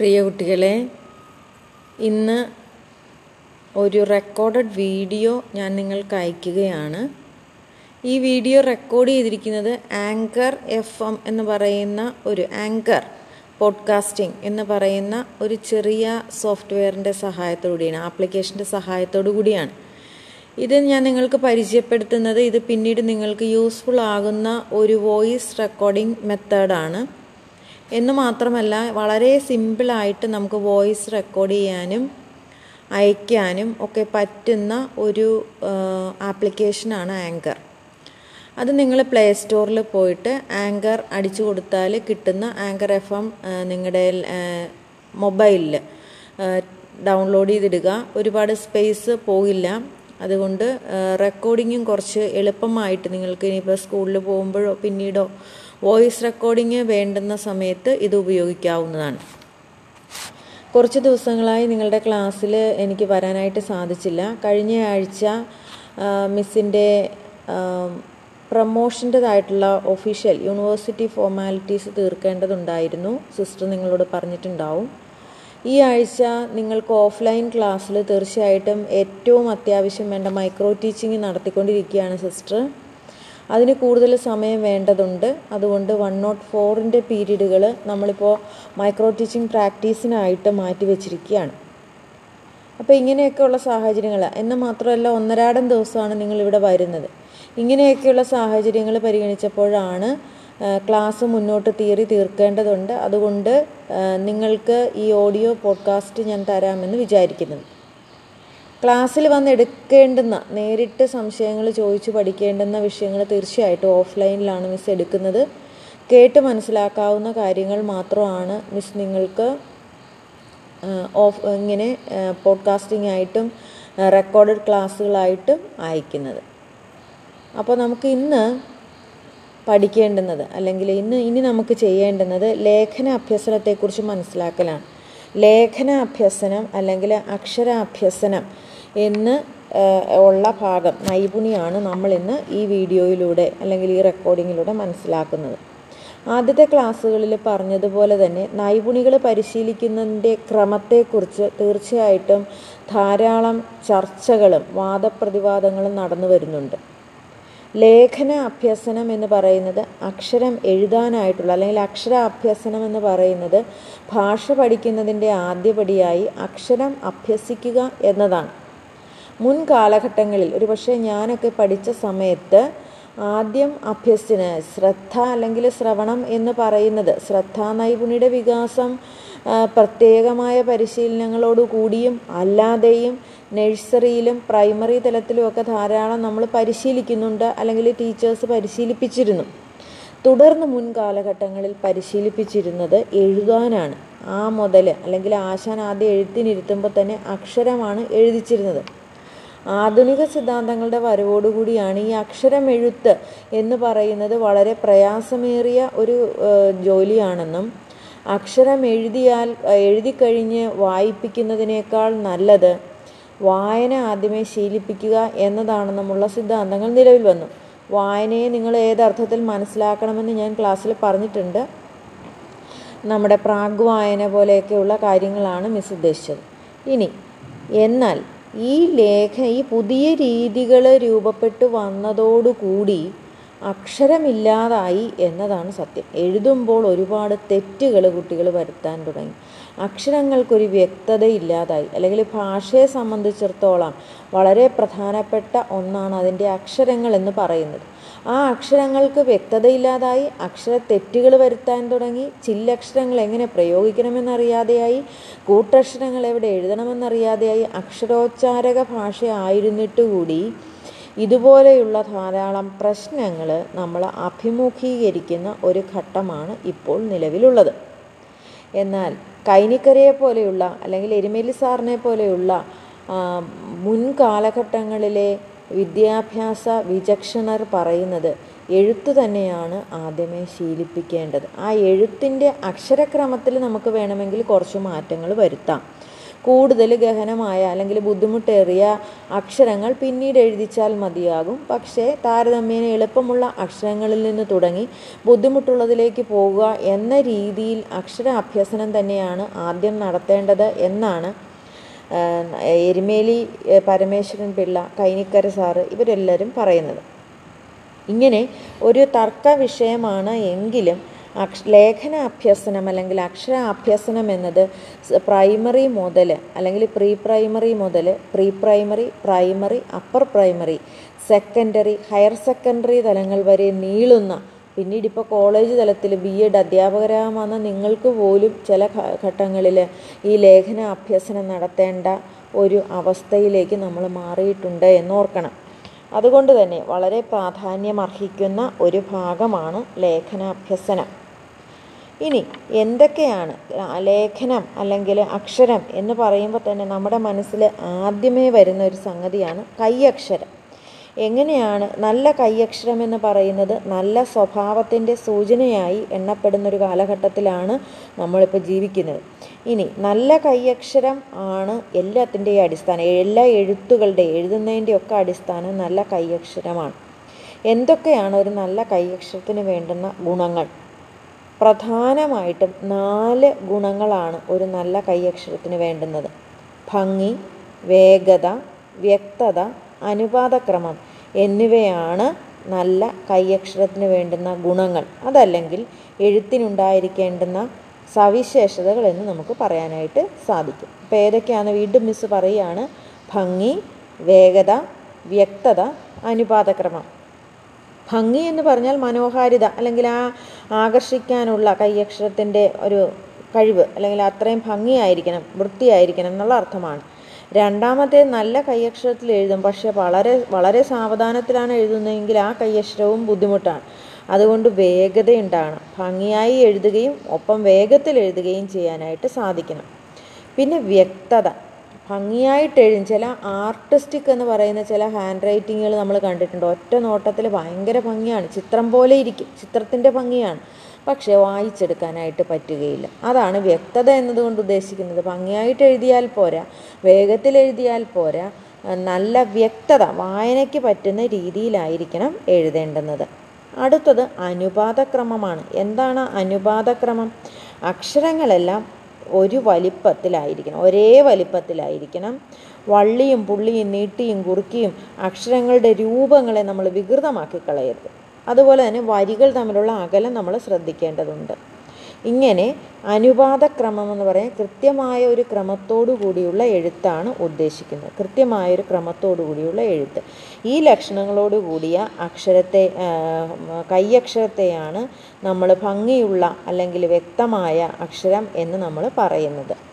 പ്രിയ കുട്ടികളെ ഇന്ന് ഒരു റെക്കോർഡഡ് വീഡിയോ ഞാൻ നിങ്ങൾക്ക് അയക്കുകയാണ്. ഈ വീഡിയോ റെക്കോർഡ് ചെയ്തിരിക്കുന്നത് ആങ്കർ എഫ് എം എന്ന് പറയുന്ന ഒരു ആങ്കർ പോഡ്കാസ്റ്റിംഗ് എന്ന് പറയുന്ന ഒരു ചെറിയ സോഫ്റ്റ്വെയറിന്റെ സഹായത്തോടുകൂടിയാണ് ആപ്ലിക്കേഷന്റെ സഹായത്തോടു കൂടിയാണ് ഇത് ഞാൻ നിങ്ങൾക്ക് പരിചയപ്പെടുത്തുന്നത് ഇത് പിന്നീട് നിങ്ങൾക്ക് യൂസ്ഫുൾ ആകുന്ന ഒരു വോയിസ് റെക്കോർഡിംഗ് മെത്തേഡാണ് എന്ന് മാത്രമല്ല വളരെ സിമ്പിളായിട്ട് നമുക്ക് വോയിസ് റെക്കോർഡ് ചെയ്യാനും അയക്കാനും ഒക്കെ പറ്റുന്ന ഒരു ആപ്ലിക്കേഷനാണ് ആങ്കർ അത് നിങ്ങൾ പ്ലേ സ്റ്റോറിൽ പോയിട്ട് ആങ്കർ അടിച്ചു കൊടുത്താൽ കിട്ടുന്ന ആങ്കർ എഫ് എം നിങ്ങളുടെ മൊബൈലിൽ ഡൗൺലോഡ് ചെയ്തിടുക. ഒരുപാട് സ്പേസ് പോകില്ല. അതുകൊണ്ട് റെക്കോർഡിങ്ങും കുറച്ച് എളുപ്പമായിട്ട് നിങ്ങൾക്ക് ഇനിയിപ്പോൾ സ്കൂളിൽ പോകുമ്പോഴോ പിന്നീടോ വോയിസ് റെക്കോർഡിങ് വേണ്ടുന്ന സമയത്ത് ഇത് ഉപയോഗിക്കാവുന്നതാണ്. കുറച്ച് ദിവസങ്ങളായി നിങ്ങളുടെ ക്ലാസ്സിൽ എനിക്ക് വരാനായിട്ട് സാധിച്ചില്ല. കഴിഞ്ഞ ആഴ്ച മിസ്സിന്റെ പ്രമോഷന്റെതായിട്ടുള്ള ഒഫീഷ്യൽ യൂണിവേഴ്സിറ്റി ഫോർമാലിറ്റീസ് തീർക്കേണ്ടതുണ്ടായിരുന്നു. സിസ്റ്റർ നിങ്ങളോട് പറഞ്ഞിട്ടുണ്ടാവും. ഈ ആഴ്ച നിങ്ങൾക്ക് ഓഫ്ലൈൻ ക്ലാസ്സിൽ തീർച്ചയായിട്ടും ഏറ്റവും അത്യാവശ്യം വേണ്ട മൈക്രോ ടീച്ചിങ് നടത്തിക്കൊണ്ടിരിക്കുകയാണ് സിസ്റ്റർ. അതിന് കൂടുതൽ സമയം വേണ്ടതുണ്ട്. അതുകൊണ്ട് വൺ നോട്ട് ഫോറിന്റെ പീരീഡുകൾ നമ്മളിപ്പോൾ മൈക്രോ ടീച്ചിങ് പ്രാക്ടീസിനായിട്ട് മാറ്റി വെച്ചിരിക്കുകയാണ്. അപ്പോൾ ഇങ്ങനെയൊക്കെയുള്ള സാഹചര്യങ്ങൾ എന്ന് മാത്രമല്ല ഒന്നരാടം ദിവസമാണ് നിങ്ങളിവിടെ വരുന്നത്. ഇങ്ങനെയൊക്കെയുള്ള സാഹചര്യങ്ങൾ പരിഗണിച്ചപ്പോഴാണ് ക്ലാസ് മുന്നോട്ട് തിയറി തീർക്കേണ്ടതുണ്ട്. അതുകൊണ്ട് നിങ്ങൾക്ക് ഈ ഓഡിയോ പോഡ്കാസ്റ്റ് ഞാൻ തരാമെന്ന് വിചാരിക്കുന്നത് ക്ലാസ്സിൽ വന്ന് എടുക്കേണ്ടുന്ന നേരിട്ട് സംശയങ്ങൾ ചോദിച്ച് പഠിക്കേണ്ടുന്ന വിഷയങ്ങൾ തീർച്ചയായിട്ടും ഓഫ്ലൈനിലാണ് മിസ് എടുക്കുന്നത്. കേട്ട് മനസ്സിലാക്കാവുന്ന കാര്യങ്ങൾ മാത്രമാണ് മിസ് നിങ്ങൾക്ക് ഓഫ് ഇങ്ങനെ പോഡ്കാസ്റ്റിംഗ് ആയിട്ടും റെക്കോർഡഡ് ക്ലാസ്സുകളായിട്ടും അയക്കുന്നത്. അപ്പോൾ നമുക്ക് ഇന്ന് പഠിക്കേണ്ടുന്നത് അല്ലെങ്കിൽ ഇന്ന് ഇനി നമുക്ക് ചെയ്യേണ്ടുന്നത് ലേഖന അഭ്യസനത്തെക്കുറിച്ച് മനസ്സിലാക്കലാണ്. ലേഖന അഭ്യസനം അല്ലെങ്കിൽ അക്ഷരാഭ്യസനം എന്ന് ഉള്ള ഭാഗം നൈപുണിയാണ് നമ്മൾ ഇന്ന് ഈ വീഡിയോയിലൂടെ അല്ലെങ്കിൽ ഈ റെക്കോർഡിങ്ങിലൂടെ മനസ്സിലാക്കുന്നത്. ആദ്യത്തെ ക്ലാസ്സുകളിൽ പറഞ്ഞതുപോലെ തന്നെ നൈപുണികൾ പരിശീലിക്കുന്നതിന്റെ ക്രമത്തെക്കുറിച്ച് തീർച്ചയായിട്ടും ധാരാളം ചർച്ചകളും വാദപ്രതിവാദങ്ങളും നടന്നു വരുന്നുണ്ട്. ലേഖന അഭ്യസനം എന്ന് പറയുന്നത് അക്ഷരം എഴുതാനായിട്ടുള്ള അല്ലെങ്കിൽ അക്ഷര അഭ്യസനം എന്ന് പറയുന്നത് ഭാഷ പഠിക്കുന്നതിന്റെ ആദ്യപടിയായി അക്ഷരം അഭ്യസിക്കുക എന്നതാണ്. മുൻ കാലഘട്ടങ്ങളിൽ ഒരുപക്ഷെ ഞാനൊക്കെ പഠിച്ച സമയത്ത് ആദ്യം അഭ്യസിന് ശ്രദ്ധ അല്ലെങ്കിൽ ശ്രവണം എന്ന് പറയുന്നത് ശ്രദ്ധാ നൈപുണിയുടെ വികാസം പ്രത്യേകമായ പരിശീലനങ്ങളോട് കൂടിയും അല്ലാതെയും നഴ്സറിയിലും പ്രൈമറി തലത്തിലുമൊക്കെ ധാരാളം നമ്മൾ പരിശീലിക്കുന്നുണ്ട് അല്ലെങ്കിൽ ടീച്ചേഴ്സ് പരിശീലിപ്പിച്ചിരുന്നു. തുടർന്ന് മുൻ കാലഘട്ടങ്ങളിൽ പരിശീലിപ്പിച്ചിരുന്നത് എഴുതാനാണ്. ആ മുതൽ അല്ലെങ്കിൽ ആശാൻ ആദ്യം എഴുത്തിനിരുത്തുമ്പോൾ തന്നെ അക്ഷരമാണ് എഴുതിച്ചിരുന്നത്. ആധുനിക സിദ്ധാന്തങ്ങളുടെ വരവോടുകൂടിയാണ് ഈ അക്ഷരമെഴുത്ത് എന്ന് പറയുന്നത് വളരെ പ്രയാസമേറിയ ഒരു ജോലിയാണെന്നും അക്ഷരം എഴുതിയാൽ എഴുതിക്കഴിഞ്ഞ് വായിപ്പിക്കുന്നതിനേക്കാൾ നല്ലത് വായന ആദ്യമേ ശീലിപ്പിക്കുക എന്നതാണെന്നുമുള്ള സിദ്ധാന്തങ്ങൾ നിലവിൽ വന്നു. വായനയെ നിങ്ങൾ ഏതർത്ഥത്തിൽ മനസ്സിലാക്കണമെന്ന് ഞാൻ ക്ലാസ്സിൽ പറഞ്ഞിട്ടുണ്ട്. നമ്മുടെ പ്രാഗ് വായന പോലെയൊക്കെയുള്ള കാര്യങ്ങളാണ് മിസ് ഉദ്ദേശിച്ചത് ഇനി എന്നാൽ ഈ ലേഖ ഈ പുതിയ രീതികൾ രൂപപ്പെട്ടു വന്നതോടുകൂടി അക്ഷരമില്ലാതായി എന്നതാണ് സത്യം. എഴുതുമ്പോൾ ഒരുപാട് തെറ്റുകൾ കുട്ടികൾ വരുത്താൻ തുടങ്ങി. അക്ഷരങ്ങൾക്കൊരു വ്യക്തത ഇല്ലാതായി അല്ലെങ്കിൽ ഭാഷയെ സംബന്ധിച്ചിടത്തോളം വളരെ പ്രധാനപ്പെട്ട ഒന്നാണ് അതിന്റെ അക്ഷരങ്ങൾ എന്ന് പറയുന്നത്. ആ അക്ഷരങ്ങൾക്ക് വ്യക്തതയില്ലാതായി അക്ഷര തെറ്റുകൾ വരുത്താൻ തുടങ്ങി ചില്ലക്ഷരങ്ങൾ എങ്ങനെ പ്രയോഗിക്കണമെന്നറിയാതെയായി കൂട്ടക്ഷരങ്ങൾ എവിടെ എഴുതണമെന്നറിയാതെയായി അക്ഷരോച്ചാരക ഭാഷ ആയിരുന്നിട്ട് കൂടി ഇതുപോലെയുള്ള ധാരാളം പ്രശ്നങ്ങൾ നമ്മൾ അഭിമുഖീകരിക്കുന്ന ഒരു ഘട്ടമാണ് ഇപ്പോൾ നിലവിലുള്ളത്. എന്നാൽ കൈനിക്കരയെ പോലെയുള്ള അല്ലെങ്കിൽ എരുമേലി സാറിനെ പോലെയുള്ള മുൻ കാലഘട്ടങ്ങളിലെ വിദ്യാഭ്യാസ വിചക്ഷണർ പറയുന്നത് എഴുത്ത് തന്നെയാണ് ആദ്യമേ ശീലിപ്പിക്കേണ്ടത്. ആ എഴുത്തിന്റെ അക്ഷരക്രമത്തിൽ നമുക്ക് വേണമെങ്കിൽ കുറച്ച് മാറ്റങ്ങൾ വരുത്താം. കൂടുതൽ ഗഹനമായ അല്ലെങ്കിൽ ബുദ്ധിമുട്ടേറിയ അക്ഷരങ്ങൾ പിന്നീട് എഴുതിച്ചാൽ മതിയാകും. പക്ഷേ താരതമ്യേന എളുപ്പമുള്ള അക്ഷരങ്ങളിൽ നിന്ന് തുടങ്ങി ബുദ്ധിമുട്ടുള്ളതിലേക്ക് പോകുക എന്ന രീതിയിൽ അക്ഷര അഭ്യസനം തന്നെയാണ് ആദ്യം നടത്തേണ്ടത് എന്നാണ് എരുമേലി പരമേശ്വരൻ പിള്ള കൈനിക്കര സാറ് ഇവരെല്ലാവരും പറയുന്നത്. ഇങ്ങനെ ഒരു തർക്ക വിഷയമാണ് എങ്കിലും അക്ഷ ലേഖന അഭ്യസനം അല്ലെങ്കിൽ അക്ഷര അഭ്യസനം എന്നത് പ്രൈമറി മുതൽ അല്ലെങ്കിൽ പ്രീ പ്രൈമറി മുതൽ pre primary primary upper primary secondary higher secondary തലങ്ങൾ വരെ നീളുന്ന പിന്നീട് ഇപ്പോൾ കോളേജ് തലത്തിൽ ബി എഡ് അധ്യാപകരാകുന്ന നിങ്ങൾക്ക് പോലും ചില ഘട്ടങ്ങളിൽ ഈ ലേഖന അഭ്യസനം നടത്തേണ്ട ഒരു അവസ്ഥയിലേക്ക് നമ്മൾ മാറിയിട്ടുണ്ട് എന്നോർക്കണം. അതുകൊണ്ട് തന്നെ വളരെ പ്രാധാന്യമർഹിക്കുന്ന ഒരു ഭാഗമാണ് ലേഖനാഭ്യസനം ഇനി എന്തൊക്കെയാണ് ലേഖനം അല്ലെങ്കിൽ അക്ഷരം എന്ന് പറയുമ്പോൾ തന്നെ നമ്മുടെ മനസ്സിൽ ആദ്യമേ വരുന്ന ഒരു സംഗതിയാണ് കൈയക്ഷരം എങ്ങനെയാണ് നല്ല കൈയക്ഷരം എന്ന് പറയുന്നത് നല്ല സ്വഭാവത്തിന്റെ സൂചനയായി എണ്ണപ്പെടുന്നൊരു കാലഘട്ടത്തിലാണ് നമ്മളിപ്പോൾ ജീവിക്കുന്നത്. ഇനി നല്ല കൈയക്ഷരം ആണ് എല്ലാത്തിന്റെയും അടിസ്ഥാനം എല്ലാ എഴുത്തുകളുടെ എഴുതുന്നതിന്റെ ഒക്കെ അടിസ്ഥാനം നല്ല കൈയക്ഷരമാണ്. എന്തൊക്കെയാണ് ഒരു നല്ല കൈയക്ഷരത്തിന് വേണ്ടുന്ന ഗുണങ്ങൾ? പ്രധാനമായിട്ടും നാല് ഗുണങ്ങളാണ് ഒരു നല്ല കൈയക്ഷരത്തിന് വേണ്ടുന്നത്. ഭംഗി വേഗത വ്യക്തത അനുപാതക്രമം. എന്നിവയാണ് നല്ല കൈയക്ഷരത്തിന് വേണ്ടുന്ന ഗുണങ്ങൾ. അതല്ലെങ്കിൽ എഴുത്തിനുണ്ടായിരിക്കേണ്ടുന്ന സവിശേഷതകൾ എന്ന് നമുക്ക് പറയാനായിട്ട് സാധിക്കും. അപ്പോൾ ഏതൊക്കെയാണ് വീണ്ടും മിസ് പറയുകയാണ്? ഭംഗി വേഗത വ്യക്തത അനുപാതക്രമം. ഭംഗി എന്ന് പറഞ്ഞാൽ മനോഹാരിത അല്ലെങ്കിൽ ആ ആകർഷിക്കാനുള്ള കൈയക്ഷരത്തിന്റെ ഒരു കഴിവ് അല്ലെങ്കിൽ അത്രയും ഭംഗിയായിരിക്കണം വൃത്തിയായിരിക്കണം എന്നുള്ള അർത്ഥമാണ്. രണ്ടാമത്തെ നല്ല കൈയക്ഷരത്തിൽ എഴുതും. പക്ഷേ വളരെ വളരെ സാവധാനത്തിലാണ് എഴുതുന്നതെങ്കിൽ ആ കൈയക്ഷരവും ബുദ്ധിമുട്ടാണ്. അതുകൊണ്ട് വേഗതയുണ്ടാകണം. ഭംഗിയായി എഴുതുകയും ഒപ്പം വേഗത്തിൽ എഴുതുകയും ചെയ്യാനായിട്ട് സാധിക്കണം. പിന്നെ വ്യക്തത. ഭംഗിയായിട്ട് എഴുതും ചില ആർട്ടിസ്റ്റിക് എന്ന് പറയുന്ന ചില ഹാൻഡ് റൈറ്റിങ്ങുകൾ നമ്മൾ കണ്ടിട്ടുണ്ട്. ഒറ്റ നോട്ടത്തിൽ ഭയങ്കര ഭംഗിയാണ്. ചിത്രം പോലെ ഇരിക്കും. ചിത്രത്തിന്റെ ഭംഗിയാണ്. പക്ഷേ വായിച്ചെടുക്കാനായിട്ട് പറ്റുകയില്ല. അതാണ് വ്യക്തത എന്നതുകൊണ്ട് ഉദ്ദേശിക്കുന്നത്. ഭംഗിയായിട്ട് എഴുതിയാൽ പോരാ വേഗത്തിൽ എഴുതിയാൽ പോരാ നല്ല വ്യക്തത വായനയ്ക്ക് പറ്റുന്ന രീതിയിലായിരിക്കണം എഴുതേണ്ടുന്നത്. അടുത്തത് അനുപാതക്രമമാണ്. എന്താണ് അനുപാതക്രമം? അക്ഷരങ്ങളെല്ലാം ഒരു വലിപ്പത്തിലായിരിക്കണം ഒരേ വലിപ്പത്തിലായിരിക്കണം. വള്ളിയും പുള്ളിയും നീട്ടിയും കുറുക്കിയും അക്ഷരങ്ങളുടെ രൂപങ്ങളെ നമ്മൾ വികൃതമാക്കി കളയരുത് അതുപോലെ തന്നെ വരികൾ തമ്മിലുള്ള അകലം നമ്മൾ ശ്രദ്ധിക്കേണ്ടതുണ്ട്. ഇങ്ങനെ അനുപാതക്രമം എന്ന് പറയാൻ കൃത്യമായ ഒരു ക്രമത്തോടു കൂടിയുള്ള എഴുത്താണ് ഉദ്ദേശിക്കുന്നത്. കൃത്യമായ ഒരു ക്രമത്തോടു കൂടിയുള്ള എഴുത്ത്. ഈ ലക്ഷണങ്ങളോട് കൂടിയ അക്ഷരത്തെ കൈയക്ഷരത്തെയാണ് നമ്മൾ ഭംഗിയുള്ള അല്ലെങ്കിൽ വ്യക്തമായ അക്ഷരം എന്ന് നമ്മൾ പറയുന്നത്.